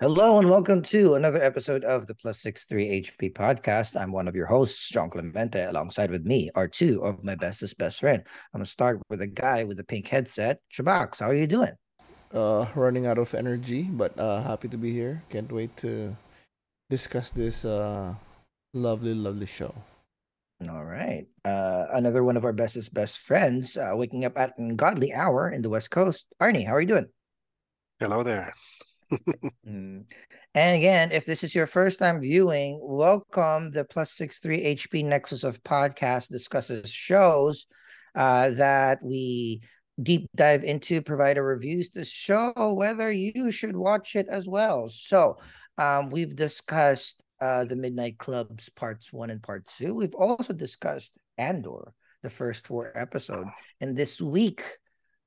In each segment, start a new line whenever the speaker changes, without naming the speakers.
Hello and welcome to another episode of the Plus Six Three HP podcast. I'm one of your hosts, John Clemente. Alongside with me are two of my bestest best friend. I'm gonna start with a guy with a pink headset. Shabox, how are you doing?
Uh, running out of energy, but uh, happy to be here. Can't wait to discuss this uh, lovely, lovely show.
All right. Uh, another one of our bestest best friends, uh, waking up at an godly hour in the West Coast. Arnie, how are you doing?
Hello there.
Mm. And again, if this is your first time viewing, welcome. The Plus Six Three HP Nexus of Podcast discusses shows uh, that we deep dive into, provide a reviews to show whether you should watch it as well. So um, we've discussed uh, the Midnight Clubs parts one and part two. We've also discussed Andor, the first four episode, and this week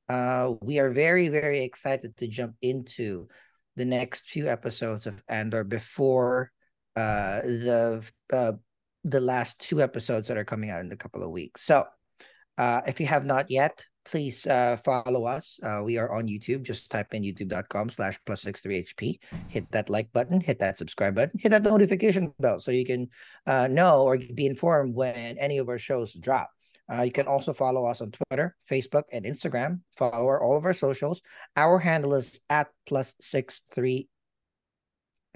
uh, we are very very excited to jump into the next few episodes of Andor before uh, the uh, the last two episodes that are coming out in a couple of weeks. So uh, if you have not yet, please uh, follow us. Uh, we are on YouTube. Just type in youtube.com slash plus six three HP. Hit that like button, hit that subscribe button, hit that notification bell so you can uh, know or be informed when any of our shows drop. Uh, you can also follow us on Twitter, Facebook, and Instagram. Follow our, all of our socials. Our handle is at plus six three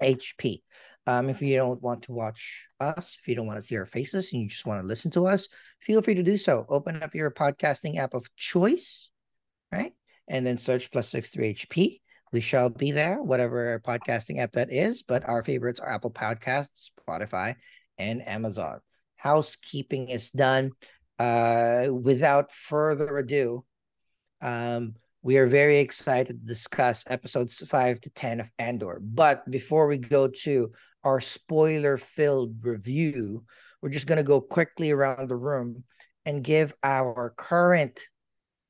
HP. Um, if you don't want to watch us, if you don't want to see our faces and you just want to listen to us, feel free to do so. Open up your podcasting app of choice, right? And then search plus six three HP. We shall be there, whatever podcasting app that is. But our favorites are Apple Podcasts, Spotify, and Amazon. Housekeeping is done. Uh, without further ado, um, we are very excited to discuss episodes five to 10 of Andor. But before we go to our spoiler filled review, we're just going to go quickly around the room and give our current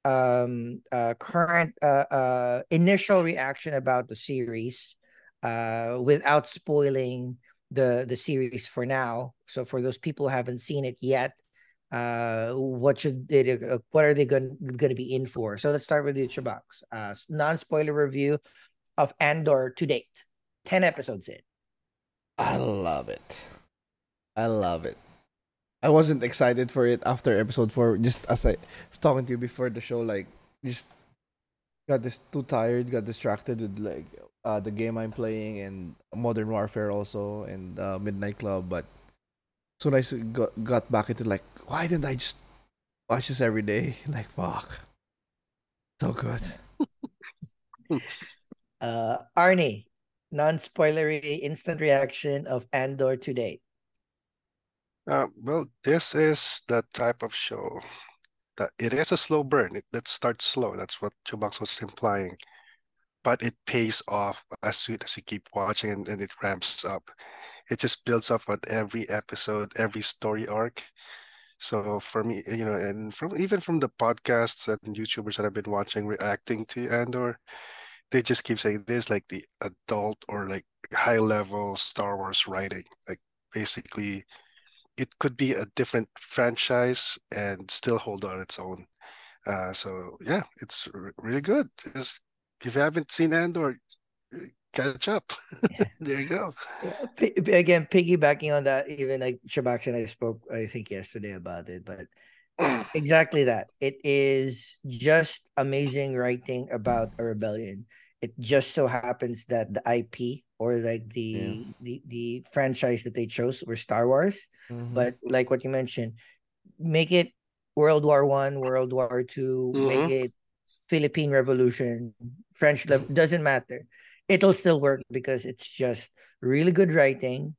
um uh current uh uh initial reaction about the series uh without spoiling the the series for now so for those people who haven't seen it yet uh what should they do what are they going to be in for so let's start with the Chabox. uh non-spoiler review of andor to date 10 episodes in
I love it. I love it. I wasn't excited for it after episode four. Just as I was talking to you before the show, like just got this too tired, got distracted with like uh, the game I'm playing and Modern Warfare also and uh, Midnight Club. But soon I got got back into like, why didn't I just watch this every day? Like fuck, so good.
uh Arnie, non-spoilery instant reaction of Andor to date.
Uh, well, this is the type of show that it is a slow burn. It that starts slow. That's what Chubax was implying. But it pays off as soon as you keep watching and, and it ramps up. It just builds up on every episode, every story arc. So for me, you know, and from even from the podcasts and YouTubers that I've been watching reacting to Andor, they just keep saying this like the adult or like high level Star Wars writing. Like basically it could be a different franchise and still hold on its own. Uh, so yeah, it's really good. Just, if you haven't seen Andor, catch up. there you go.
Again, piggybacking on that, even like Shabak and I spoke, I think yesterday about it, but exactly that. It is just amazing writing about a rebellion. It just so happens that the IP or like the yeah. the, the franchise that they chose were Star Wars. Mm-hmm. But like what you mentioned, make it World War One, World War 2 mm-hmm. make it Philippine Revolution, French doesn't matter. It'll still work because it's just really good writing,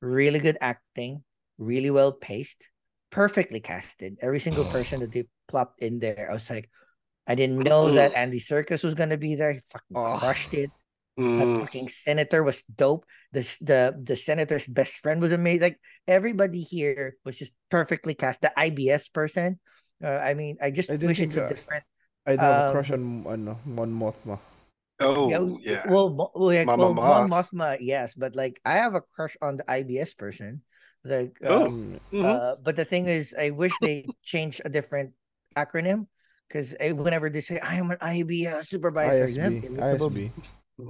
really good acting, really well paced, perfectly casted. Every single person that they plopped in there, I was like, I didn't know that Andy Serkis was gonna be there. He fucking oh. crushed it. Mm. The fucking senator was dope. The the the senator's best friend was amazing. Like everybody here was just perfectly cast. The IBS person. Uh, I mean, I just I wish it's a different.
I have um, a crush on on Mon Mothma.
Oh yeah, yeah.
Well, well, Mama well Moth. Mon Mothma, yes, but like I have a crush on the IBS person. Like, oh. um, mm-hmm. uh, but the thing is, I wish they changed a different acronym because whenever they say I am an IB uh, supervisor,
ISB, ISB.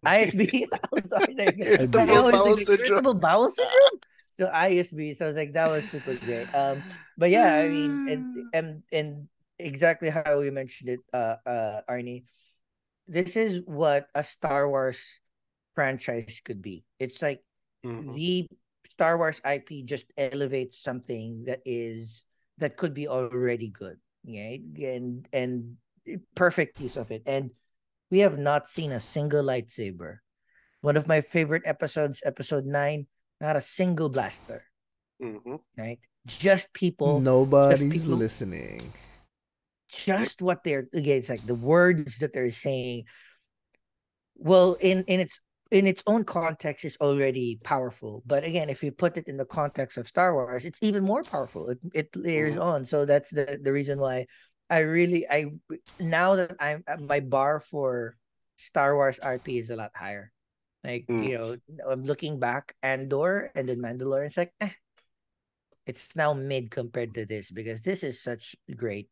ISB. I'm sorry. Like,
Irritable
I always
bowel
like,
syndrome.
irritable bowel syndrome. So ISB. So I was like, that was super great. Um, but yeah, I mean, and and and exactly how you mentioned it, uh, uh, Arnie. This is what a Star Wars franchise could be. It's like
Mhm.
the Star Wars IP just elevates something that is that could be already good, right? And and perfect use of it. And we have not seen a single lightsaber. One of my favorite episodes, episode nine, not a single blaster,
Mhm.
right? Just people,
Nobody's
people-
listening.
Just what they're again, it's like the words that they're saying. Well, in in its in its own context is already powerful. But again, if you put it in the context of Star Wars, it's even more powerful. It it layers
Mhm.
on. So that's the the reason why I really I now that I'm uh, my bar for Star Wars RP is a lot higher. Like
Mm.
you know, I'm looking back Andor and then Mandalorian. It's like eh, it's now mid compared to this because this is such great,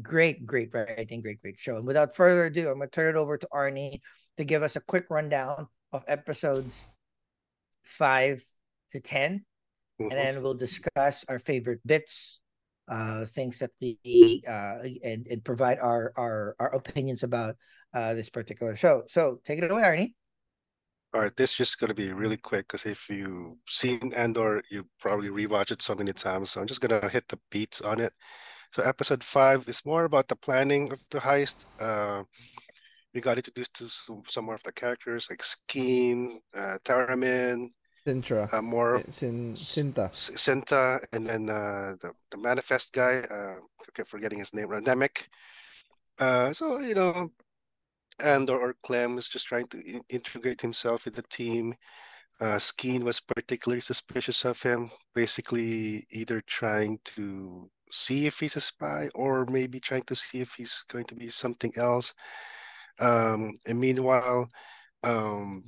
great, great writing, great, great show. And without further ado, I'm gonna turn it over to Arnie to give us a quick rundown of episodes five to ten,
Mhm.
and then we'll discuss our favorite bits, uh, things that we uh, and and provide our our our opinions about uh this particular show. So take it away, Arnie.
All right, this is just gonna be really quick because if you've seen Andor, you probably rewatch it so many times. So I'm just gonna hit the beats on it. So episode five is more about the planning of the heist. Uh, we got introduced to some, some more of the characters like Skeen, uh, Taramyn,
Sintra.
uh, more
Sin Cinta.
S- Senta, and then uh, the the manifest guy. Uh, keep forgetting his name. Randemic. Uh, so you know, Andor or Clem is just trying to in- integrate himself with the team. Uh, Skeen was particularly suspicious of him, basically either trying to see if he's a spy or maybe trying to see if he's going to be something else. Um, and meanwhile, um,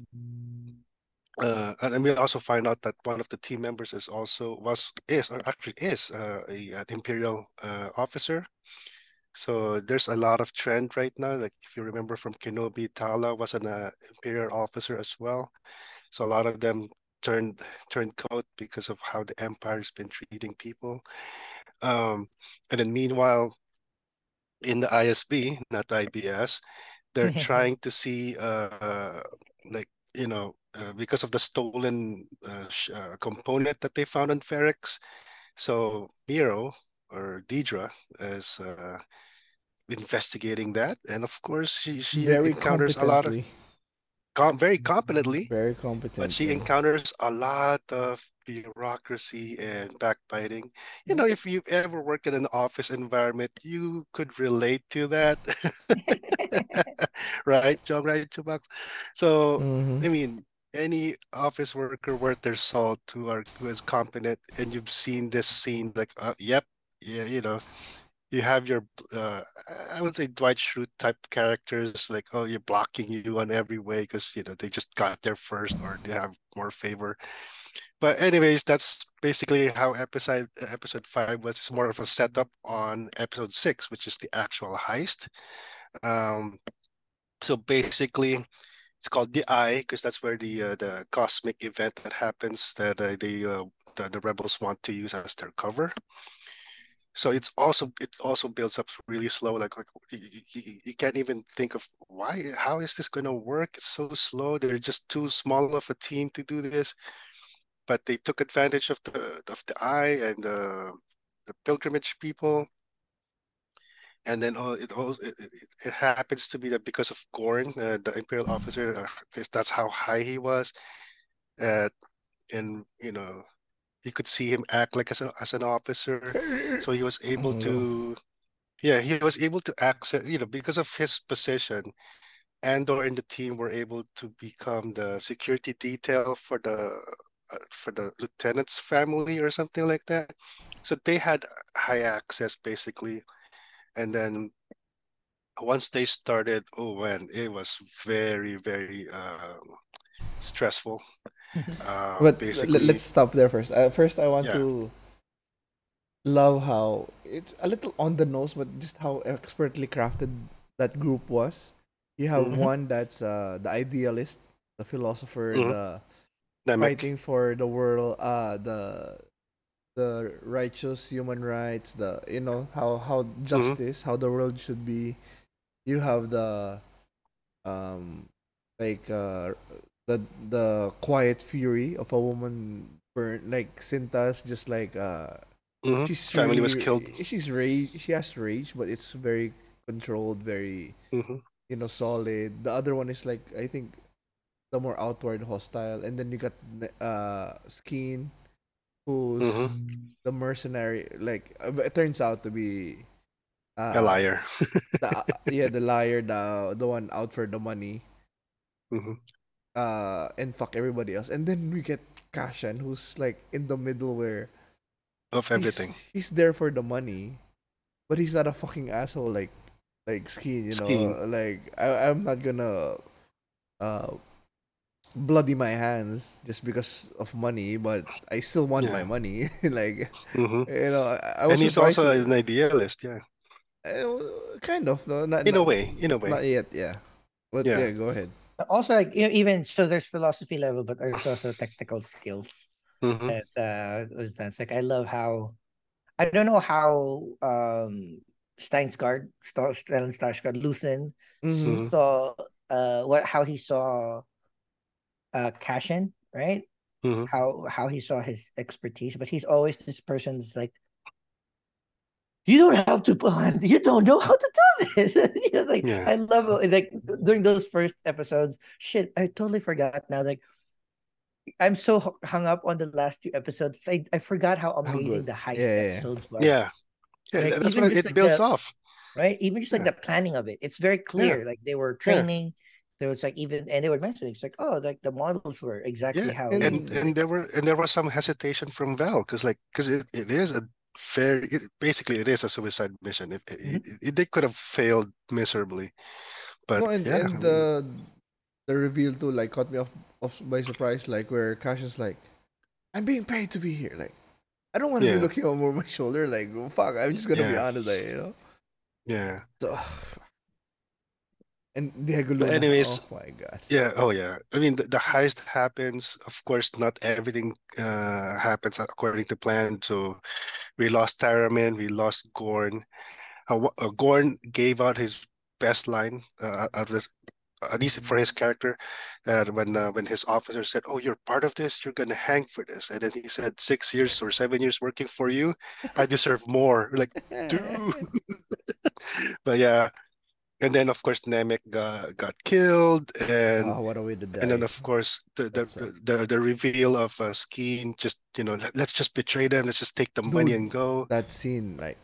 uh, and we also find out that one of the team members is also was is or actually is uh, a an imperial uh, officer. So there's a lot of trend right now. Like if you remember from Kenobi, Tala was an uh, imperial officer as well. So a lot of them turned turned coat because of how the empire's been treating people. Um, and then meanwhile, in the ISB, not IBS, they're trying to see uh like you know uh, because of the stolen uh, sh- uh, component that they found on Ferrix. So Meero or Deidre is uh, investigating that, and of course she she
Very
encounters a lot of. Com- very competently,
Very competent.
but she encounters a lot of bureaucracy and backbiting. You know, if you've ever worked in an office environment, you could relate to that, right, John? Right, Chubax? So.
Mhm.
I mean, any office worker worth their salt who are who is competent, and you've seen this scene, like, uh, yep, yeah, you know, you have your, uh, I would say Dwight Schrute type characters, like, oh, you're blocking you on every way because you know they just got there first or they have more favor. But anyways, that's basically how episode episode five was. It's more of a setup on episode six, which is the actual heist. Um, so basically it's called the Eye because that's where the uh, the cosmic event that happens that uh, the, uh, the the rebels want to use as their cover. So it's also it also builds up really slow. Like like you, you, can't even think of why how is this going to work? It's so slow. They're just too small of a team to do this. But they took advantage of the of the Eye and the the pilgrimage people and then all it all it, it happens to be that because of Gorn, uh, the Imperial officer, uh, that's how high he was, uh, and you know, you could see him act like as an as an officer, so he was able
Oh,
to, yeah, he was able to access, you know, because of his position. Andor and the team were able to become the security detail for the uh, for the lieutenant's family or something like that. So they had high access basically and then once they started oh man it was very very um stressful uh
But
basically
let's stop there first. Uh, first, I want
Yeah.
to love how it's a little on the nose, but just how expertly crafted that group was. You have
Mhm.
one that's uh the idealist, the philosopher,
Mhm.
the
Nemik.
fighting for the world, uh the the righteous human rights, the you know how how justice, how the world should be. You have the um like uh the the quiet fury of a woman like Cinta's just like uh
Mhm.
she's
Family was killed.
She's rage. She has rage, but it's very controlled, very
Mhm.
you know solid. The other one is like I think the more outward hostile, and then you got uh Skeen, who's
Mhm.
the mercenary. Like uh, it turns out to be uh,
A liar.
the, uh, yeah, the liar, the the one out for the money.
Mhm.
Uh, and fuck everybody else. And then we get Cassian, who's like in the middle where
Of everything.
He's, there for the money, but he's not a fucking asshole like like Skeen, you know. Like I I'm not gonna uh bloody my hands just because of money, but I still want my money. like
Mhm.
you know, I, I was
And he's also
with-
an idealist, yeah.
uh, kind of no, not
In a way, in a way.
Not yet, yeah. But
Yeah.
yeah, go ahead.
Also, like you know, even so, there's philosophy level, but there's also technical skills.
Mhm.
that uh was that's like I love how I don't know how um Steinsgard, St- Stellan Luthen
Mhm.
Mhm.
saw uh what how he saw uh Cassian, right?
Mhm.
How how he saw his expertise, but he's always this person's like you don't have to plan. You don't know how to do this. He was like,
Yeah.
I love it. Like during those first episodes. Shit, I totally forgot now. Like, I'm so hung up on the last two episodes. I, I forgot how oh, amazing
good.
the heist
Yeah, yeah, yeah.
episodes were.
Yeah. Yeah,
Like,
that's what it
like
builds
the-
off.
Right. Even just like the planning of it, it's very clear. Like they were training. There was like even, and they were mentioning it's like, oh, like the models were exactly how.
and-
and and there were and there was some hesitation from Val because like because it, it is a very it, basically it is a suicide mission if
Mhm.
it- they could have failed miserably but
no, and,
yeah
and the the reveal too like caught me off, off by surprise, like where Cash is like, I'm being paid to be here. Like I don't want to
Yeah.
be looking over my shoulder, like fuck, I'm just gonna be honest, like, you know.
yeah
So, and Diego
But
Luna,
anyways,
oh my god.
yeah oh yeah I mean the, the heist happens of course not everything uh happens according to plan so we lost Taramyn we lost Gorn uh, uh, Gorn gave out his best line uh, of this at least for his character, uh, when uh, when his officer said, "Oh, you're part of this. You're gonna hang for this," and then he said, six years or seven years working for you, I deserve more." Like, dude. but yeah, and then of course Nemik got got killed, and
oh, what a way to die.
and then of course the the the, the reveal of uh, Skeen. Just you know, let, us just betray them. Let's just take the money and go.
that scene, like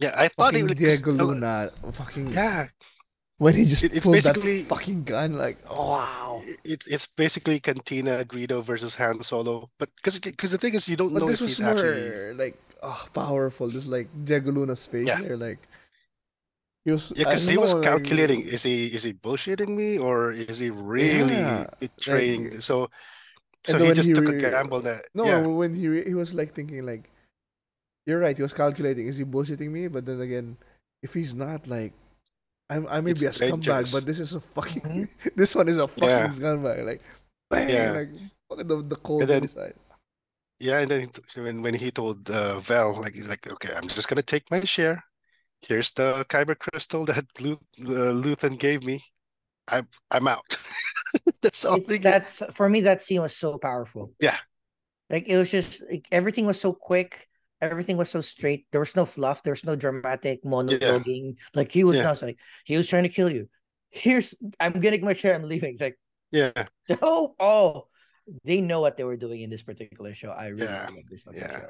Yeah, I thought
fucking
it was
Diego Luna, fucking
Yeah,
when he just
It- it's basically-
fucking gun, like oh, wow.
it's it's basically Cantina Greedo versus Han Solo, but because because the thing is you don't
But
know if he's
more
actually
like oh, powerful, just like Diego Luna's face
Yeah.
there, like he was.
yeah because he was
know, like,
calculating is he is he bullshitting me or is he really
Yeah,
betraying
like-
so so he just
he
took
re-
a gamble that
No,
yeah
when he re- he was like thinking like, you're right. He was calculating. Is he bullshitting me? But then again, if he's not, like, I'm I may
It's
be a scumbag,
dangerous.
but this is a fucking.
Mhm.
this one is a fucking
Yeah.
scumbag. Like, bang,
Yeah.
like fucking the the cold
then-
inside.
yeah and then he t- when when he told uh, Val like he's like okay I'm just gonna take my share here's the kyber crystal that Lu- uh, Luthen gave me. I'm I'm out. That's all
It's-
they get.
that's for me that scene was so powerful.
Yeah.
like it was just like, everything was so quick. Everything was so straight. There was no fluff. There was no dramatic monologuing. Like he was
Yeah.
not like he was trying to kill you. Here's i'm getting my share i'm leaving. It's like
yeah.
oh oh they know what they were doing in this particular show. I really
Yeah.
love this
Yeah.
show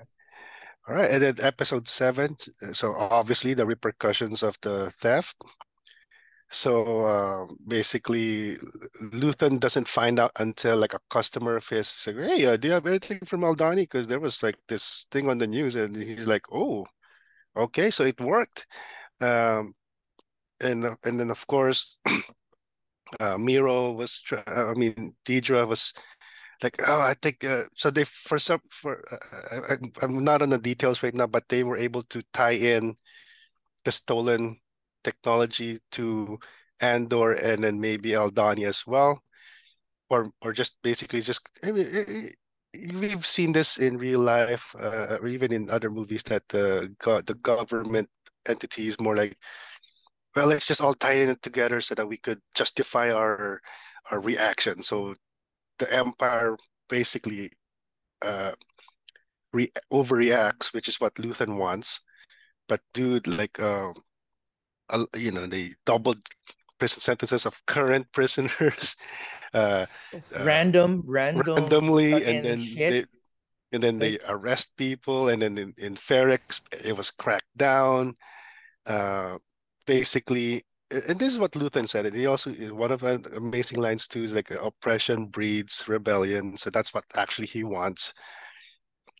All right, and then episode seven. So obviously the repercussions of the theft. So uh, basically, Luthen doesn't find out until like a customer of his is like, "Hey, uh, do you have anything from Aldhani?" Because there was like this thing on the news, and he's like, "Oh, okay, so it worked." Um, and and then of course, uh, Meero was. I mean, Deidre was like oh i think uh, so they for some for uh, I, I- i'm not on the details right now but they were able to tie in the stolen technology to Andor and then maybe Aldhani as well, or or just basically just I mean, it, it, we've seen this in real life, uh, or even in other movies that the go- the government entity is more like, well, let's just all tie it together so that we could justify our our reaction. So the empire basically uh re- overreacts, which is what Luthen wants. But dude, like uh, uh, you know, they doubled prison sentences of current prisoners. Uh, uh,
random, random,
randomly and then
shit.
they and then they arrest people and then in, in Ferrix it was cracked down uh basically and this is what Luthen said he also one of the amazing lines too is like oppression breeds rebellion so that's what actually he wants.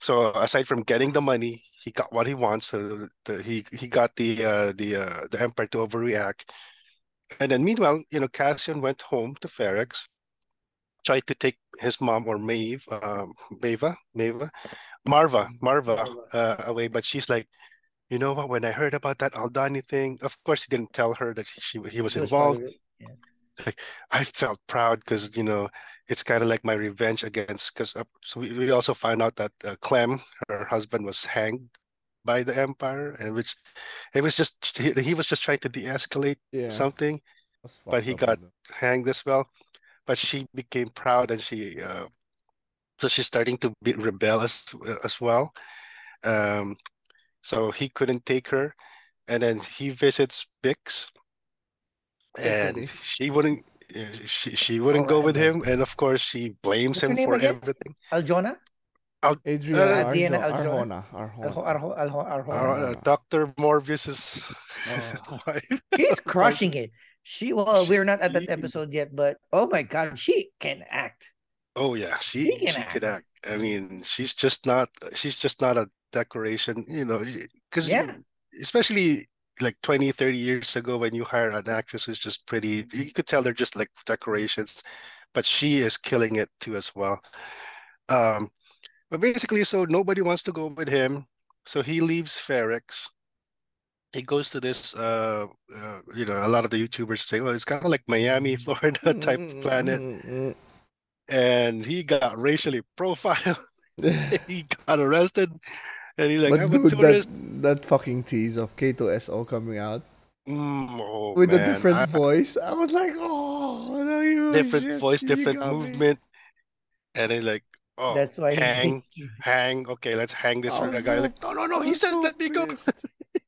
So aside from getting the money he got what he wants so the, he he got the uh the uh the empire to overreact. And then meanwhile you know Cassian went home to Ferrix tried to take his mom or Maeve, um, Mava, Mava, Marva, Marva. uh, away, but she's like, you know what? When I heard about that Aldhani thing, of course he didn't tell her that she he was involved.
Yeah.
I felt proud because you know it's kind of like my revenge against. Because uh, so we, we also found out that uh, Clem, her husband, was hanged by the Empire, and which it was just he, he was just trying to de-escalate
yeah,
something, but he got hanged as well. But she became proud, and she uh, so she's starting to be rebel as as well. Um, so he couldn't take her, and then he visits Bix, and
Thankfully.
she wouldn't. She she wouldn't
Oh,
go with him, and of course she blames
What's
him for
again?
everything.
Aljona?
Adriana
Uh,
Adriana
Arjo-
Aljona?
Arjona, Arjona.
Arjona.
Uh, Doctor Morbius's
Oh.
wife.
She's crushing it. She well, we're not at that
She-
episode yet, but oh my god, she can act.
Oh yeah, she
She
she could
act.
I mean, she's just not she's just not a decoration, you know, because
Yeah.
especially like 20, 30 years ago when you hire an actress who's just pretty, you could tell they're just like decorations, but she is killing it too as well. Um, but basically, so nobody wants to go with him, so he leaves Ferrix. He goes to this, uh, uh, you know, a lot of the YouTubers say, well, it's kind of like Miami, Florida type planet
Mm,
and he got racially profiled. he got arrested, and he's like,
but
"I'm a tourist."
that that fucking tease of K2SO coming out
Mm, oh,
with a different
I-
voice, I was like, oh, no, you
different
shit,
voice,
you
different
got me.
movement, and he's like, "Oh,
That's why
hang, hang. Okay, let's hang this for the guy."
so-
like, no, no, no. He said
so
let me go.
pissed.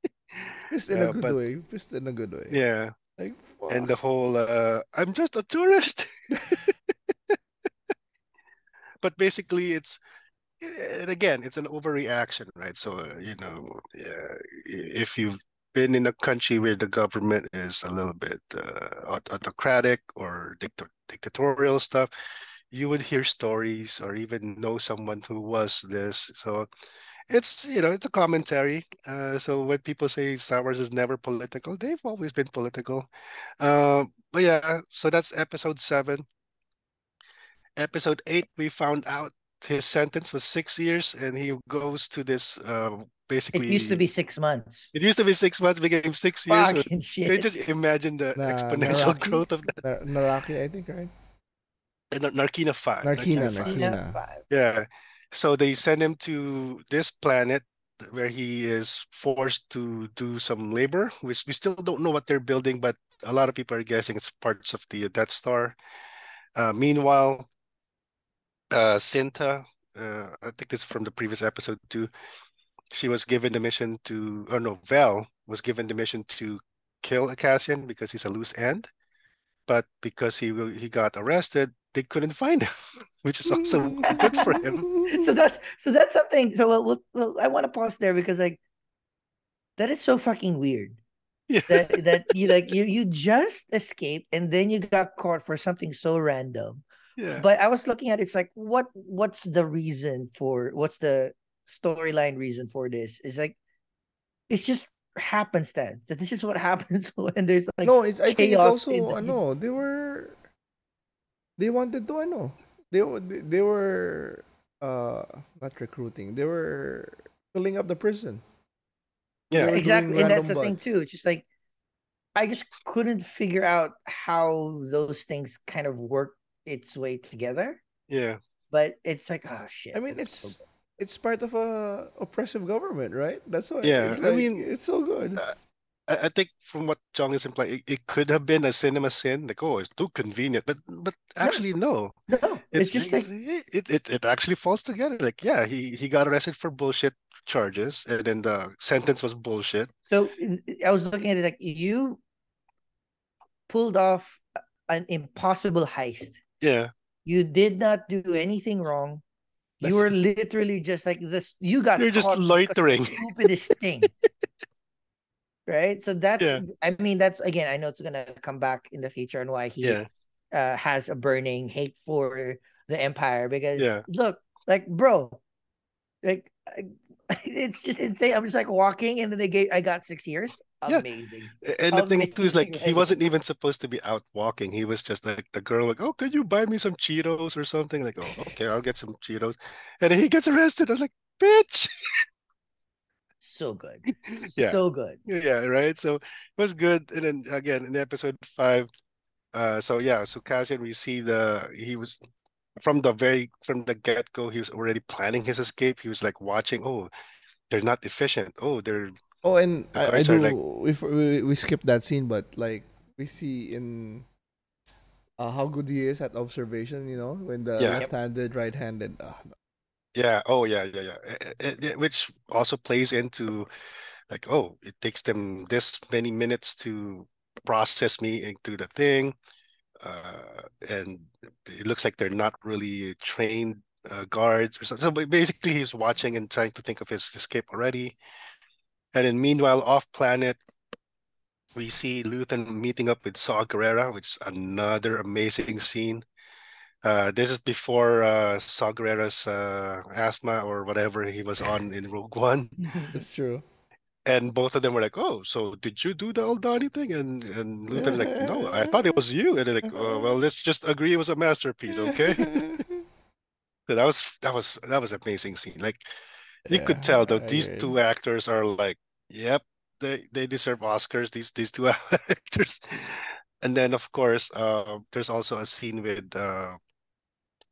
Pissed in
Yeah,
a good
but-
way. Pissed in a good way.
yeah,
Like,
and the whole uh, "I'm just a tourist." But basically, it's and again, it's an overreaction, right? So uh, you know, uh, if you've been in a country where the government is a little bit uh, autocratic or dicta- dictatorial stuff, you would hear stories or even know someone who was this. So it's you know it's a commentary. Uh, so when people say Star Wars is never political, they've always been political. Um, but yeah, so that's episode seven. Episode eight, we found out his sentence was six years, and he goes to this. Uh, basically,
It used to be six months.
It used to be six months, became six years. So
Fucking
Can you
shit.
just imagine the
Nah,
exponential
Naraki?
growth of that?
Nar- Naraki, I think, right?
Nar- Narkina five.
Narkina,
five.
Narkina.
Yeah, five.
Yeah. So they send him to this planet where he is forced to do some labor, which we still don't know what they're building, but a lot of people are guessing it's parts of the Death Star. Uh, meanwhile, uh, Cinta, uh, I think this is from the previous episode too. She was given the mission to, or no, Val was given the mission to kill Cassian because he's a loose end, but because he he got arrested, they couldn't find him, which is also good for him.
So that's so that's something. So well, well, well I want to pause there because like that is so fucking weird.
Yeah.
That that you like you you just escaped and then you got caught for something so random.
Yeah.
But I was looking at it, it's like what what's the reason for what's the storyline reason for this? It's like it's just happenstance that this is what happens when there's like
no, it's, I think it's also,
the-
ano, they were, they wanted to, ano, they, they, they were, uh, not recruiting, they were filling up the prison.
Yeah.
They were doing
exactly and that's the thing too it's just like I just couldn't figure out how those things kind of work its way together.
Yeah.
But it's like, oh shit.
I mean,
so
it's it's part of a oppressive government, right? That's why.
Yeah,
it's
I mean,
it's so good.
uh, I, I think from what Jong is implying, it, it could have been a cinema sin, like, oh, it's too convenient. But but actually no.
no, it's, just like
it, it it actually falls together. Like, yeah, he he got arrested for bullshit charges, and then the sentence was bullshit.
so I was looking at it like you pulled off an impossible heist.
Yeah.
You did not do anything wrong. You
That's-
were literally just like this. You got
You're just
caught of
loitering.
the Stupidest thing. right. So that's.
Yeah.
I mean, that's again. I know it's gonna come back in the future and why he
Yeah.
uh, has a burning hate for the empire because
Yeah.
look, like bro, like I- it's just insane. I'm just like walking and then they gave. I got six years.
Yeah.
Amazing.
A- And the thing too is like he wasn't even supposed to be out walking. He was just like the girl, like, oh, can you buy me some Cheetos or something? Like, oh, okay, I'll get some Cheetos. And he gets arrested. I was like, bitch.
So good.
Yeah.
So good.
Yeah, right. So it was good. And then again in episode five, uh, so yeah, so Cassian, we see the he was from the very from the get go, he was already planning his escape. He was like watching, oh, they're not efficient. Oh, they're
Oh, and I, I do.
like-
we, we we skipped that scene, but like we see in uh, how good he is at observation. You know, when the
Yeah.
left-handed, right-handed. Uh,
yeah, oh yeah, yeah, yeah. Eh, eh, eh, Which also plays into like, oh, it takes them this many minutes to process me into the thing. Uh, and it looks like they're not really trained uh, guards or something. So ba- basically, he's watching and trying to think of his escape already. And then meanwhile, off planet, we see Luthen meeting up with Saw Gerrera, which is another amazing scene. Uh, this is before uh, Saw Gerrera's uh, asthma or whatever he was on in Rogue One.
it's true.
And both of them were like, "Oh, so did you do the Aldhani thing?" And and Luthen like, "No, I thought it was you." And they're like, oh, "Well, let's just agree it was a masterpiece, okay?" So that was that was that was amazing scene. Like you could tell though
I
these two actors are like, "Yep, they they deserve Oscars." These these two actors. And then of course, uh, there's also a scene with uh,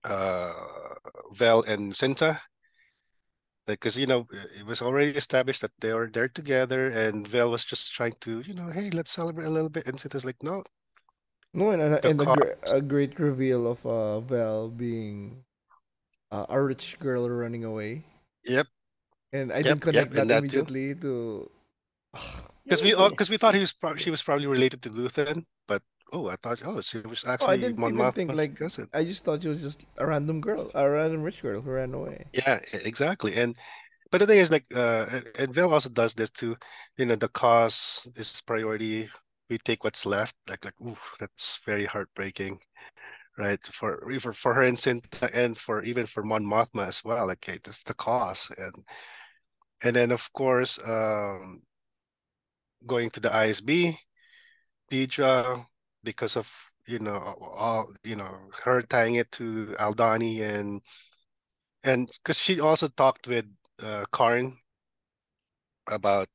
uh, Vel and Cinta. Because you know it was already established that they were there together, and Vel was just trying to, you know, hey, let's celebrate a little bit. And Cinta's like, no,
No, and, and, and a, a great reveal of uh, Val being uh, a rich girl running away.
yep.
And I
Yep,
didn't connect
yep,
that
and that too.
immediately to.
Because we because we thought he was pro- she was probably related to Luthen, but oh, I thought oh she was
Oh, I
actually
didn't
Mon
even think
Mothma's
like
cousin.
I just thought she was just a random girl, a random rich girl who ran away.
Yeah, exactly. And but the thing is like uh and- and Vel also does this too. You know, the cause is priority. We take what's left. Like like ooh, that's very heartbreaking. Right. For for for her and and for even for Mon Mothma as well. Like okay, that's the cause. And and then of course um going to the ISB, Deidre, because of you know all you know her tying it to Aldhani and and because she also talked with uh, Karn about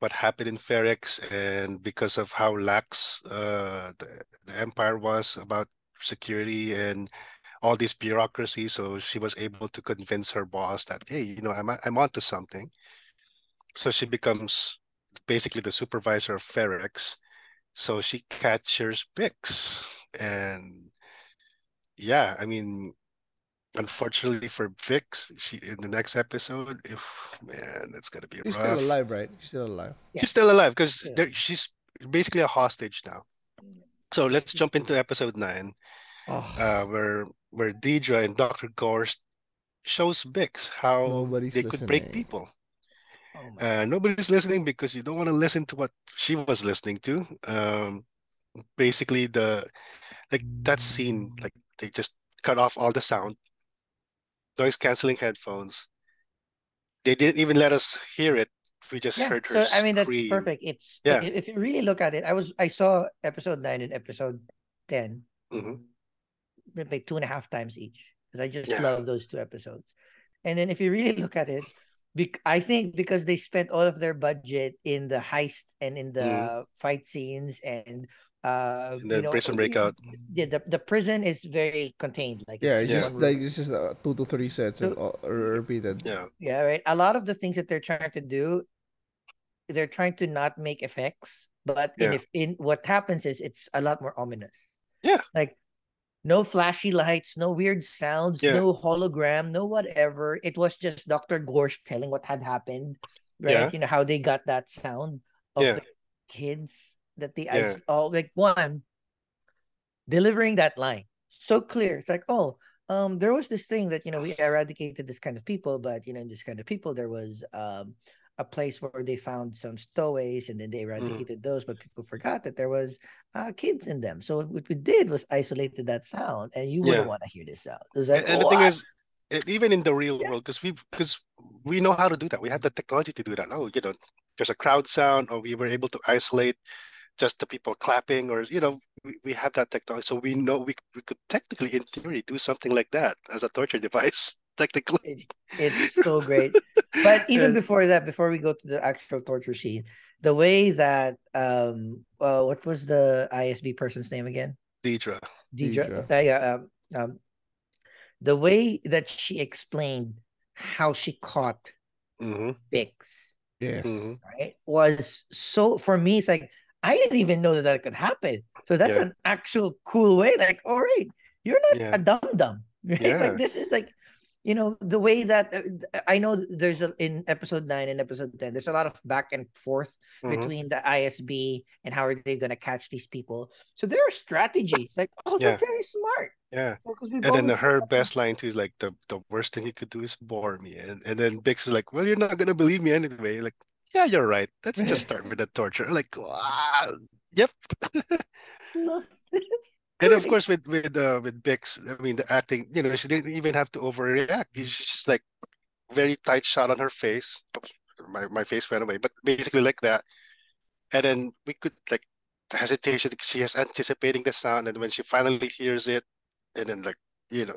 what happened in Ferrix and because of how lax uh, the, the empire was about security and all this bureaucracy so she was able to convince her boss that hey you know I'm I'm onto something so she becomes basically the supervisor of Ferrix so she captures Bix and yeah I mean unfortunately for Vix, she in the next episode, if man, that's gonna be
She's
rough.
still alive, right? She's still alive.
Yeah.
She's still alive because
Yeah.
she's basically a hostage now. So let's jump into episode nine,
Oh,
uh, where where Deidre and Doctor Gorst shows Bix how
nobody's
they could break people.
Oh
Uh, nobody's listening because you don't want to listen to what she was listening to. Um, basically the like that scene, like they just cut off all the sound, noise canceling headphones. They didn't even let us hear it. We just
yeah.
heard her
So I mean that's
scream.
perfect. It's
Yeah.
if, if you really look at it, I was I saw episode nine and episode ten
Mhm.
like two and a half times each because I just
Yeah.
love those two episodes. And then if you really look at it, Bec- I think because they spent all of their budget in the heist and in the
Mhm.
fight scenes and uh
the
you know
Prison Breakout.
Yeah, the, the prison is very contained. Like
Yeah,
it's
it's
Yeah.
just like
room.
it's just uh, two to three sets and
So-
all, or repeated.
Yeah.
yeah, right. A lot of the things that they're trying to do, they're trying to not make effects, but in if in what happens is it's a lot more ominous.
Yeah.
Like no flashy lights, no weird sounds,
Yeah.
no hologram, no whatever. It was just Dr. Gorst telling what had happened, right?
Yeah.
You know how they got that sound of
Yeah.
the kids that the
Yeah.
ice all like one delivering that line so clear. It's like, oh, um, there was this thing that you know we eradicated this kind of people, but you know in this kind of people there was um a place where they found some stowaways and then they eradicated those, but people forgot that there was uh, kids in them. So what we did was isolated that sound, and you wouldn't
Yeah.
want to hear this sound. Like,
And, and the thing
"What?"
is, it, even in the real
Yeah.
world, because we because we know how to do that. We have the technology to do that. Oh, you know, there's a crowd sound, or we were able to isolate just the people clapping, or you know, we, we have that technology, so we know we we could technically, in theory, do something like that as a torture device. Technically,
it's so great. But even
And-
before that, before we go to the actual torture scene, the way that um, uh, what was the ISB person's name again?
Deidre.
Deidre.
Deidre.
Uh, yeah, um, um, the way that she explained how she caught
hmm
Bix,
Yes.
Mhm.
right, was so for me. It's like I didn't even know that that could happen. So that's
Yeah.
an actual cool way. Like, all right, you're not
Yeah.
a dum dum. Right?
Yeah.
Like this is like, you know, the way that uh, I know there's a, in episode nine and episode ten. There's a lot of back and forth
Mhm.
between the ISB and how are they going to catch these people. So there are strategies. Like, oh, they're very smart.
Yeah. And then
always
her best line too is like the the worst thing you could do is bore me. And and then Bix was like, Well, you're not gonna believe me anyway. Like, yeah, you're right. Let's just start with the torture. Like, ah, yep. And of course with with uh with Bix, I mean the acting, you know, she didn't even have to overreact. She's just like very tight shot on her face. My my face went away, but basically like that. And then we could like the hesitation she is anticipating the sound, and when she finally hears it, and then like you know,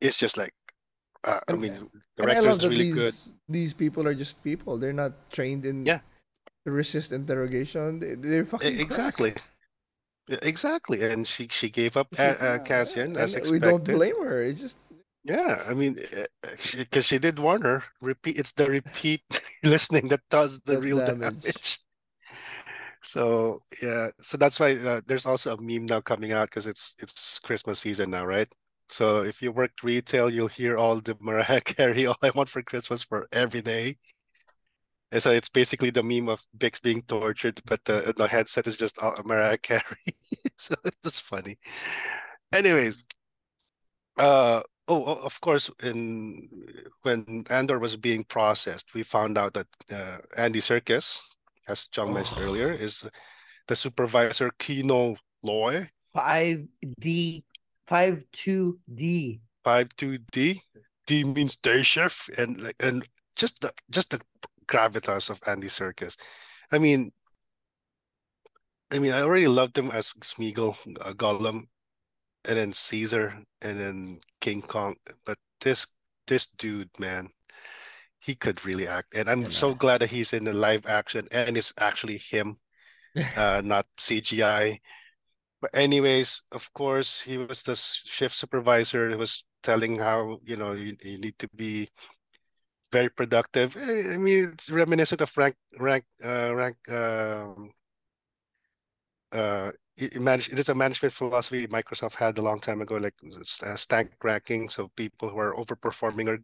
it's just like uh, I mean
I
director is really
these
good.
these people are just people. They're not trained in
Yeah.
resist interrogation. They, they're fucking
E-
crack.
Exactly. And she she gave up
She-
uh, uh,
yeah,
Cassian
and
as
we don't blame her. It's just
Yeah, I mean, because she, did warn her. Repeat, it's the repeat listening that does the
The
real
damage.
damage. So yeah, so that's why uh, there's also a meme now coming out because it's it's Christmas season now, right? So if you work retail, you'll hear all the Mariah Carey "All I Want for Christmas" for every day. And so it's basically the meme of Bix being tortured, but the the headset is just uh, Mariah Carey. so it's funny. Anyways, uh oh, of course, in when Andor was being processed, we found out that uh, Andy Serkis, as John mentioned
Oh.
earlier, is the supervisor Kino Loy,
five D, five two D.
Five two D. D means day shift, and like and just the just the gravitas of Andy Serkis. I mean, I mean, I already loved him as Smeagol, uh, Gollum, and then Caesar, and then King Kong. But this this dude, man, he could really act, and I'm so glad that he's in the live action and it's actually him, uh, not CGI. But anyways, of course, he was the shift supervisor. He was telling how you know you, you need to be very productive. Eh, I mean, it's reminiscent of rank rank uh, rank um, uh it, manage it is a management philosophy Microsoft had a long time ago, like uh, stack ranking. So people who are overperforming are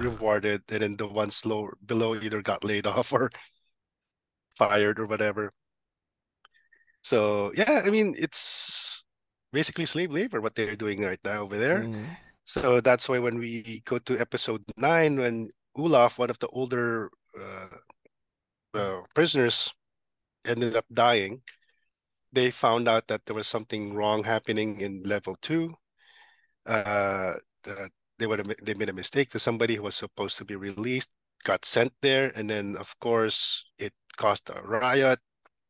rewarded, and then the ones low below either got laid off or fired or whatever. So yeah, I mean it's basically slave labor what they're doing right now over there.
Mhm.
So that's why when we go to episode nine, when Olaf, one of the older uh, uh, prisoners, ended up dying, they found out that there was something wrong happening in level two. Uh, the, they would have they made a mistake. That somebody who was supposed to be released got sent there, and then of course it caused a riot.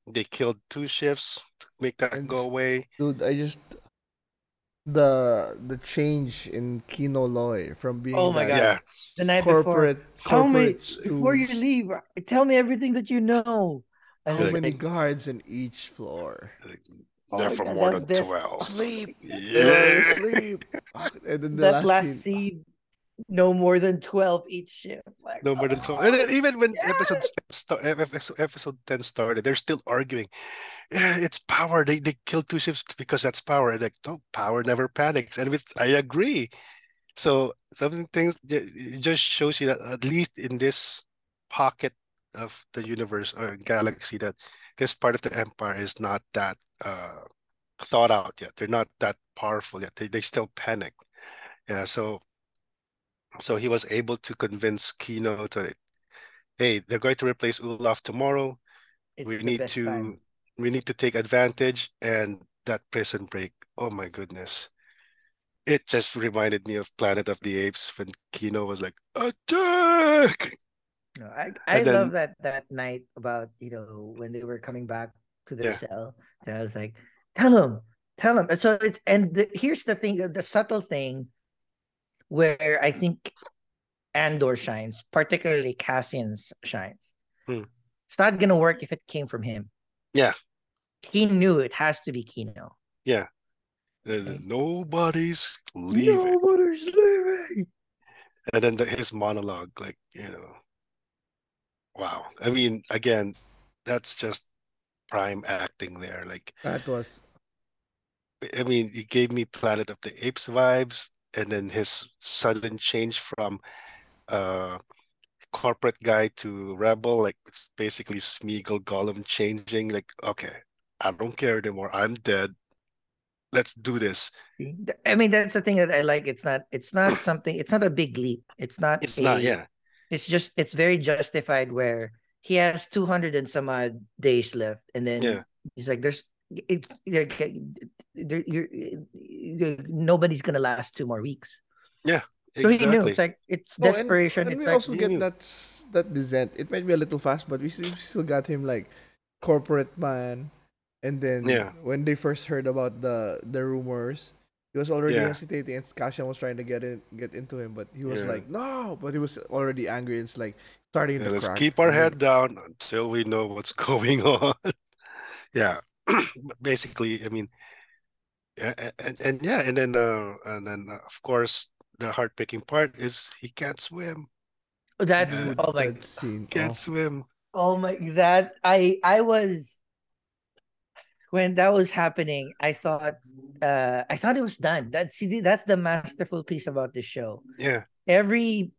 They killed two shifts to make that
And
go away.
dude, I just the the change in Kino Loy from being
Oh my God.
Yeah.
The night
corporate
before, tell me
corporate
before you leave. Tell me everything that you know. And
How
I'm
many guards in each floor?
Oh,
Never
that-
more
that
than
best-
12.
Sleep.
Yeah.
Sleep. And then the
that
last,
last
scene,
scene, no more than twelve each shift. Like,
No more than
oh,
12. And even when
yes!
episode 10 sta- episode episode 10 started, they're still arguing. Yeah, it's power. They they killed two ships because that's power. And like, no, power never panics. And with, I agree. So some things it just shows you that at least in this pocket of the universe or galaxy, that this part of the empire is not that uh thought out yet. They're not that powerful yet. They they still panic. Yeah, so so he was able to convince Kino to, hey, they're going to replace Olaf tomorrow.
It's
we need to
time.
we need to take advantage and that prison break. Oh my goodness. It just reminded me of Planet of the Apes when Kino was like, attack!
No, I I
And
love that that night about you know when they were coming back to their
Yeah.
cell. And I was like, tell him, tell him. And so it's and the, here's the thing, the subtle thing, where I think Andor shines, particularly Cassian's shines.
Hmm.
It's not gonna work if it came from him.
Yeah.
He knew it has to be Kino.
And
Okay.
Nobody's leaving.
Nobody's leaving.
And then the, his monologue, like, you know, wow. I mean, again, that's just prime acting there. Like,
that was
I mean, he gave me Planet of the Apes vibes, and then his sudden change from uh corporate guy to rebel, like it's basically Smeagol Gollum changing. Like, okay, I don't care anymore. I'm dead. Let's do this.
I mean, that's the thing that I like. It's not. It's not something. It's not a big leap. It's not.
It's not, yeah,
It's just. It's very justified. Where he has two hundred and some odd days left, and then
Yeah.
he's like, "There's, it, there, there, you're, you're, nobody's gonna last two more weeks." Yeah. So he knew.
exactly.
It's like it's
Oh, and-
desperation.
And,
it's
we
like
also get
mm.
that that descent. It might be a little fast, but we still, got him like corporate man. And then
Yeah.
when they first heard about the the rumors, he was already
Yeah.
hesitating, and Cassian was trying to get in get into him, but he was
Yeah.
like, "No!" But he was already angry. And it's like starting
Yeah,
to
let's
crack.
keep our head down until we know what's going on. yeah, But basically, I mean, yeah, and, and yeah, and then uh, and then uh, of course the heartbreaking part is he can't swim.
that's
Yeah.
oh my
that scene.
Can't
oh.
swim.
Oh my that I I was when that was happening, I thought uh I thought it was done. That's see that's the masterful piece about this show.
Yeah,
Every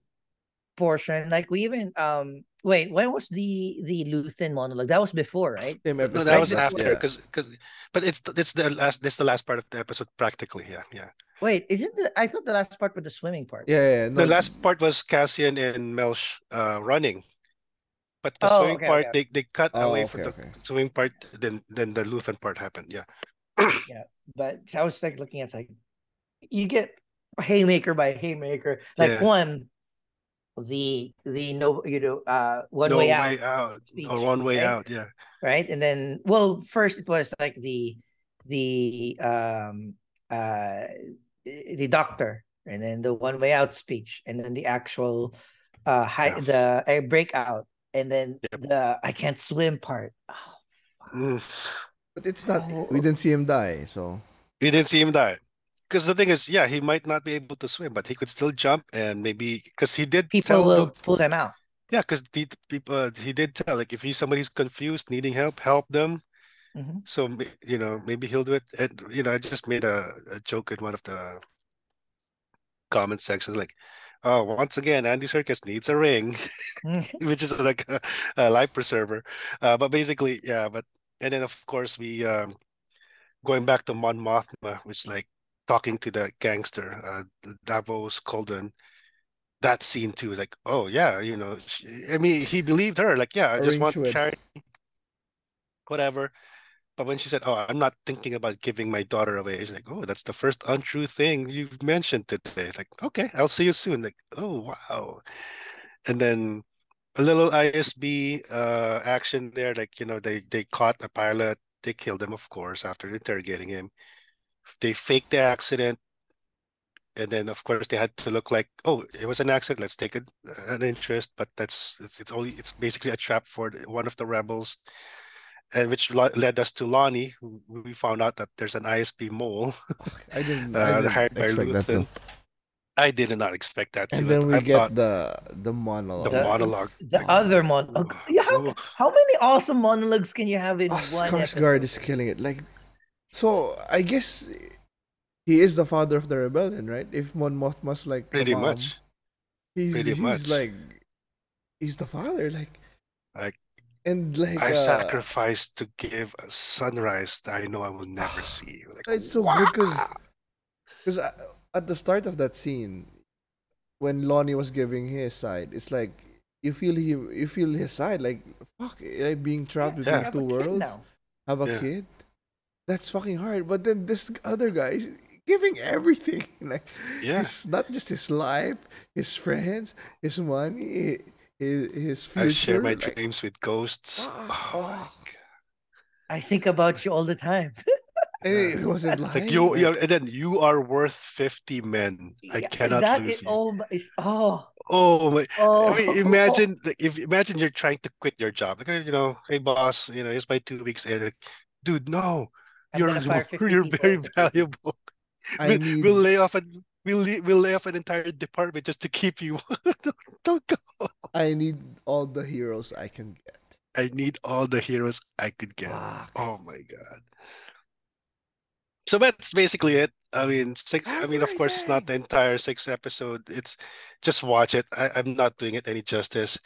portion, like we even um wait, when was the the Luthen monologue? That was before, right?
No, that was
before-
after
Yeah.
because because, but it's it's the last this the last part of the episode practically. Yeah, yeah.
Wait, isn't the I thought the last part was the swimming part.
Yeah, yeah.
The last part was Cassian and Melshi uh running, but the
Oh,
swimming
okay,
part
okay.
they they cut
Oh,
away
okay,
from the
okay.
swimming part. Then then the Luthen part happened. Yeah.
Yeah, but I was like looking at like you get haymaker by haymaker. Like
Yeah.
one the the no you know uh one
no
way
way
out
out,
speech,
or one way
right?
out. Yeah.
right? And then, well, first it was like the the um uh the doctor, and then the one way out speech, and then the actual uh high
Yeah.
the uh, breakout, and then
Yep.
the I can't swim part. Oh.
But it's not.
Oh.
We didn't see him die, so
We didn't see him die. Because the thing is, yeah, he might not be able to swim, but he could still jump and maybe because he did
people
tell
will pull them out.
yeah, because the people uh, he did tell like if you somebody's confused, needing help, help them.
Mhm.
So you know maybe he'll do it. And you know, I just made a, a joke in one of the comment sections like, oh, once again, Andy Serkis needs a ring. which is like a, a life preserver. Uh, but basically, yeah. But and then of course we um, going back to Mon Mothma, which like talking to the gangster, uh, Davo Sculdun. That scene too, like, oh yeah, you know, she, I mean, he believed her, like, yeah, I just want charity, whatever. But when she said, "Oh, I'm not thinking about giving my daughter away," she's like, "Oh, that's the first untrue thing you've mentioned today." It's like, okay, I'll see you soon. Like, oh wow, and then a little ISB uh action there, like you know, they they caught a pilot, they killed him, of course, after interrogating him. They faked the accident and then of course they had to look like oh it was an accident let's take it, an interest but that's it's, it's only it's basically a trap for one of the rebels and which lo- led us to Lonni who we found out that there's an ISB mole
I didn't,
uh,
I didn't
hired by
expect that.
Luthen.
Though.
I did not expect that
And
too.
then we
I
get the the monologue.
the
The-
monologue
The
like,
other monologue. Yeah, how, how many awesome monologues can you have in
Oh,
one
Skarsgård
episode?
is killing it. Like, so I guess he is the father of the rebellion, right? If Mon Mothma's like the
pretty
mom,
much
he's,
pretty
he's
much.
like he's the father, like,
Like,
and like
I
uh,
sacrificed to give a sunrise that I know I will never see. Like,
It's so
wow.
good because because at the start of that scene, when Lonni was giving his side, it's like you feel him, you feel his side, like fuck, like being trapped
Yeah,
between
you
two worlds, have a
Yeah.
kid. That's fucking hard. But then this other guy is giving everything, like
Yeah.
his, not just his life, his friends, his money, his his future.
I share my
like,
dreams with ghosts.
Ah,
Oh
ah.
I think about you all the time.
and it wasn't lying.
Like you,
like-
you and then you are worth fifty men. I
Yeah,
cannot
that
lose
is,
you.
oh, my- it's, oh,
Oh my!
oh.
I mean, imagine like, if imagine you're trying to quit your job. Like, you know, hey boss, you know, it's my two weeks in. Like, dude, no, You're
gonna fire 50
you're
people.
very valuable.
I
We'll, lay off an we'll we'll lay off an entire department just to keep you. don't, don't go.
I need all the heroes I can get.
I need all the heroes I could get.
Fuck.
Oh my god. So that's basically it. I mean, six. I mean, of course, it's not the entire six episode. It's just watch it. I, I'm not doing it any justice.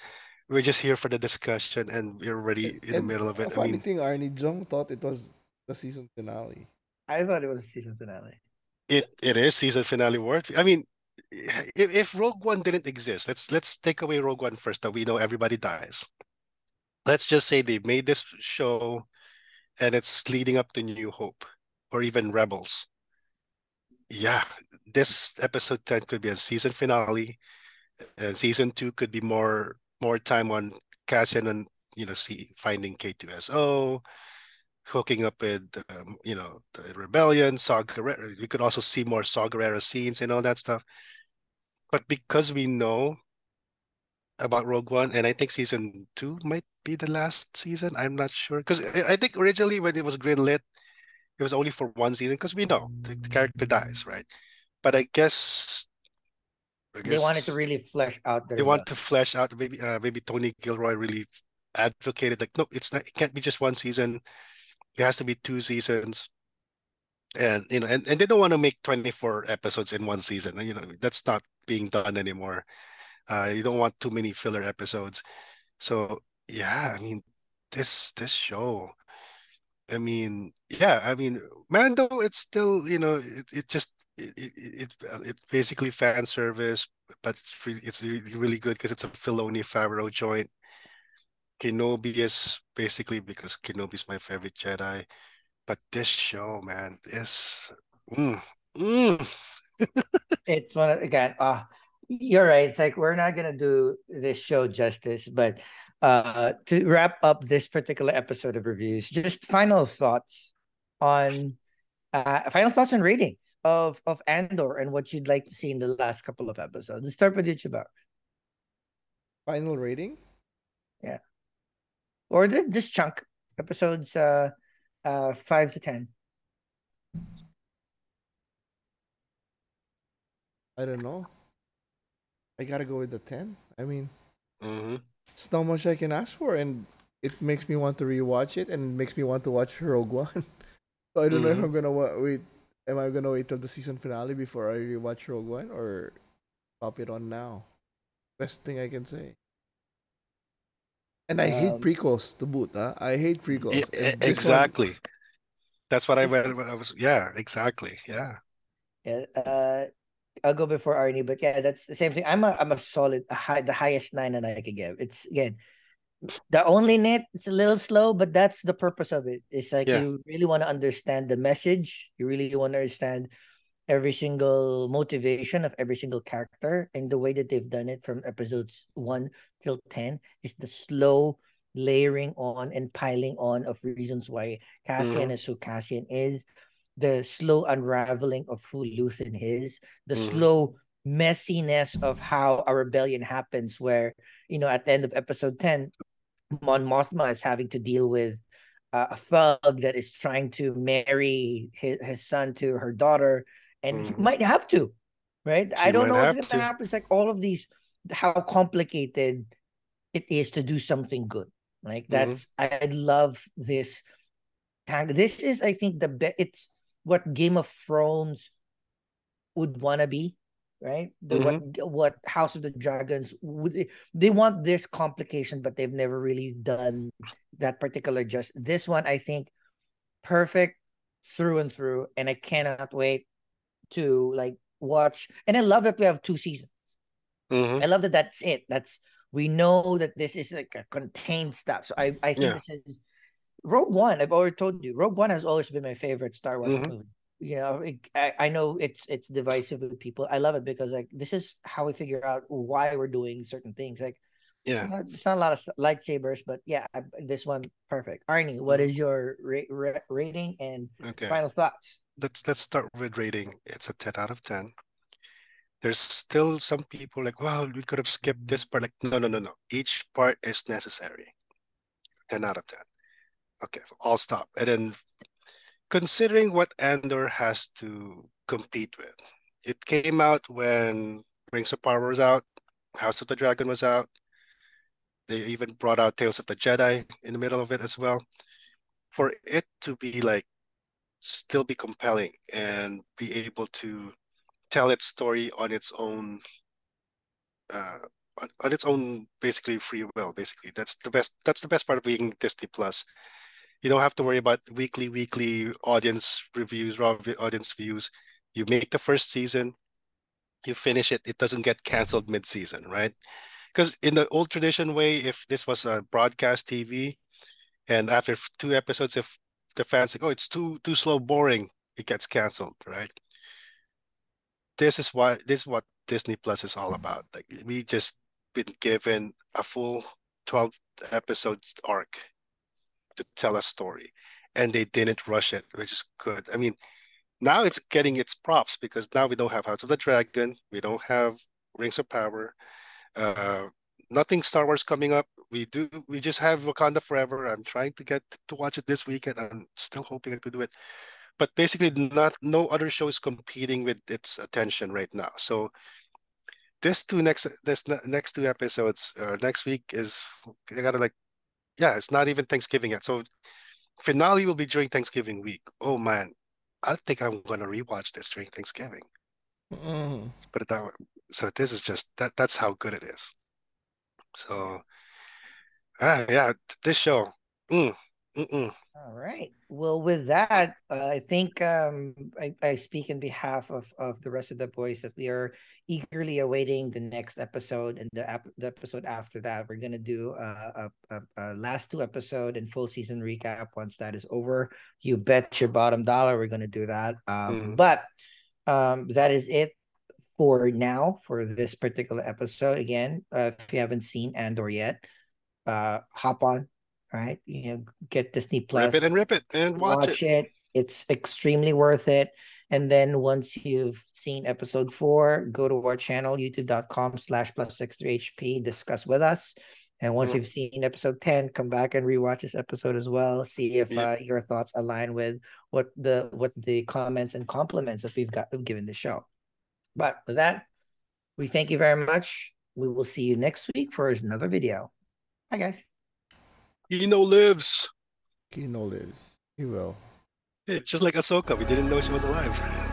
We're just here for the discussion, and we're already in the middle of it. I
funny
mean,
thing, Arnie Jong thought it was the season finale.
I thought it was a season finale.
it it is season finale worth. I mean, if, if Rogue One didn't exist, let's let's take away Rogue One first. That we know everybody dies. Let's just say they made this show, and it's leading up to New Hope, or even Rebels. Yeah, this episode ten could be a season finale, and season two could be more more time on Cassian and you know see finding K two S O, hooking up with um, you know the rebellion Saw Gerrera. we could also see more Saw Gerrera scenes and all that stuff but because we know about rogue one and i think season two might be the last season i'm not sure because i think originally when it was greenlit it was only for one season because we know the, the character dies right but i guess I
They wanted to really flesh out their.
they want to flesh out maybe uh, maybe Tony Gilroy really advocated like no it's not it can't be just one season it has to be two seasons. And you know and, and they don't want to make 24 episodes in one season. You know that's not being done anymore. Uh you don't want too many filler episodes. So yeah I mean this this show I mean yeah I mean Mando it's still you know it, it just it, it, it basically fan service but it's really it's really good because it's a Filoni Favreau joint. Kenobi is basically because Kenobi is my favorite Jedi, but this show, man, is mm, mm.
It's one of, again. Uh you're right. It's like we're not gonna do this show justice, but uh to wrap up this particular episode of reviews, just final thoughts on uh final thoughts and rating of of Andor and what you'd like to see in the last couple of episodes. Let's start with you, Chibak.
Final rating?
Or the, this chunk episodes uh uh five to ten.
I don't know. I gotta go with the ten. I mean,
mm-hmm.
it's not much I can ask for, and it makes me want to rewatch it, and it makes me want to watch Rogue One. so I don't know if
Mhm.
I'm gonna wa- wait. Am I gonna wait till the season finale before I rewatch Rogue One, or pop it on now? Best thing I can say. And I hate
Um,
prequels to boot. Huh? I hate prequels.
E-
and
e-
one-
exactly. That's what I went. I was yeah, exactly. Yeah.
Yeah, uh, I'll go before Arnie, but yeah, that's the same thing. I'm a I'm a solid, a high, the highest nine that I could give. It's again, the only net. It's a little slow, but that's the purpose of it. It's like
Yeah.
you really want to understand the message. You really want to understand every single motivation of every single character, and the way that they've done it from episodes one till ten is the slow layering on and piling on of reasons why Cassian is who Cassian is the slow unraveling of who Luthen is, the
Mhm.
slow messiness of how a rebellion happens, where you know at the end of episode ten, Mon Mothma is having to deal with uh, a thug that is trying to marry his, his son to her daughter, and he
Mhm.
might have to, right? I don't know what's gonna
to.
happen. It's like all of these, how complicated it is to do something good. Like
Mhm.
that's I love this tang. This is, I think, the best. It's what Game of Thrones would want to be, right? The what what House of the Dragons would they want this complication, but they've never really done that particular just. This one, I think, perfect through and through, and I cannot wait to like watch. And I love that we have two seasons.
Mhm.
I love that that's it. That's we know that this is like a contained stuff. So I I think
Yeah.
this is Rogue One. I've already told you, Rogue One has always been my favorite Star Wars
Mhm.
movie. You know, it, I I know it's it's divisive with people. I love it because like this is how we figure out why we're doing certain things. Like it's
Yeah.
not, it's not a lot of lightsabers, but yeah, I, this one perfect. Arnie, what
Mhm.
your ra- ra- rating and
Okay.
final thoughts?
Let's let's start with rating. It's a 10 out of 10. There's still some people like, well, we could have skipped this part. Like, no, no, no, no. Each part is necessary. 10 out of 10. Okay, I'll stop. And then considering what Andor has to compete with, it came out when Rings of Power was out, House of the Dragon was out. They even brought out Tales of the Jedi in the middle of it as well. For it to be like still be compelling and be able to tell its story on its own uh on, on its own basically free will basically. That's the best that's the best part of being disney plus. You don't have to worry about weekly weekly audience reviews raw audience views. You make the first season you finish it it doesn't get canceled mid-season right? Because in the old tradition way if this was a broadcast tv and after two episodes if the fans like oh it's too too slow boring. It gets canceled right? This is why this is what disney plus is all about. Like we just been given a full 12 episodes arc to tell a story and they didn't rush it which is good. I mean now it's getting its props because now we don't have house of the dragon we don't have rings of power uh nothing star wars coming up we do we just have wakanda forever. I'm trying to get to watch it this weekend i'm still hoping i could do it. But basically not no other show is competing with its attention right now. So this two next this next two episodes uh, next week is i gotta like yeah it's not even thanksgiving yet. So finale will be during thanksgiving week. Oh man. I think i'm gonna rewatch this during thanksgiving.
Mm.
put it that way. So this is just that that's how good it is. So ah yeah this show mm.
All right. Well, with that, uh, I think um, I, I speak in behalf of, of the rest of the boys that we are eagerly awaiting the next episode and the, ap- the episode after that. We're gonna do a, a, a, a last two episode and full season recap once that is over. You bet your bottom dollar we're gonna do that. Um,
Mhm.
But um, that is it for now for this particular episode. Again, uh, if you haven't seen Andor yet, uh, hop on. right? you know, get Disney Plus
rip it and rip it and watch,
watch
it
it. It's extremely worth it. And then once you've seen episode four, go to our channel, youtube.com slash plus six three HP, discuss with us. And once
Mhm.
you've seen episode 10, come back and rewatch this episode as well. See if
Yep.
uh, your thoughts align with what the what the comments and compliments that we've got given the show. But with that, we thank you very much. We will see you next week for another video. Bye guys.
Kino lives
Kino lives. He will.
just like Ahsoka we didn't know she was alive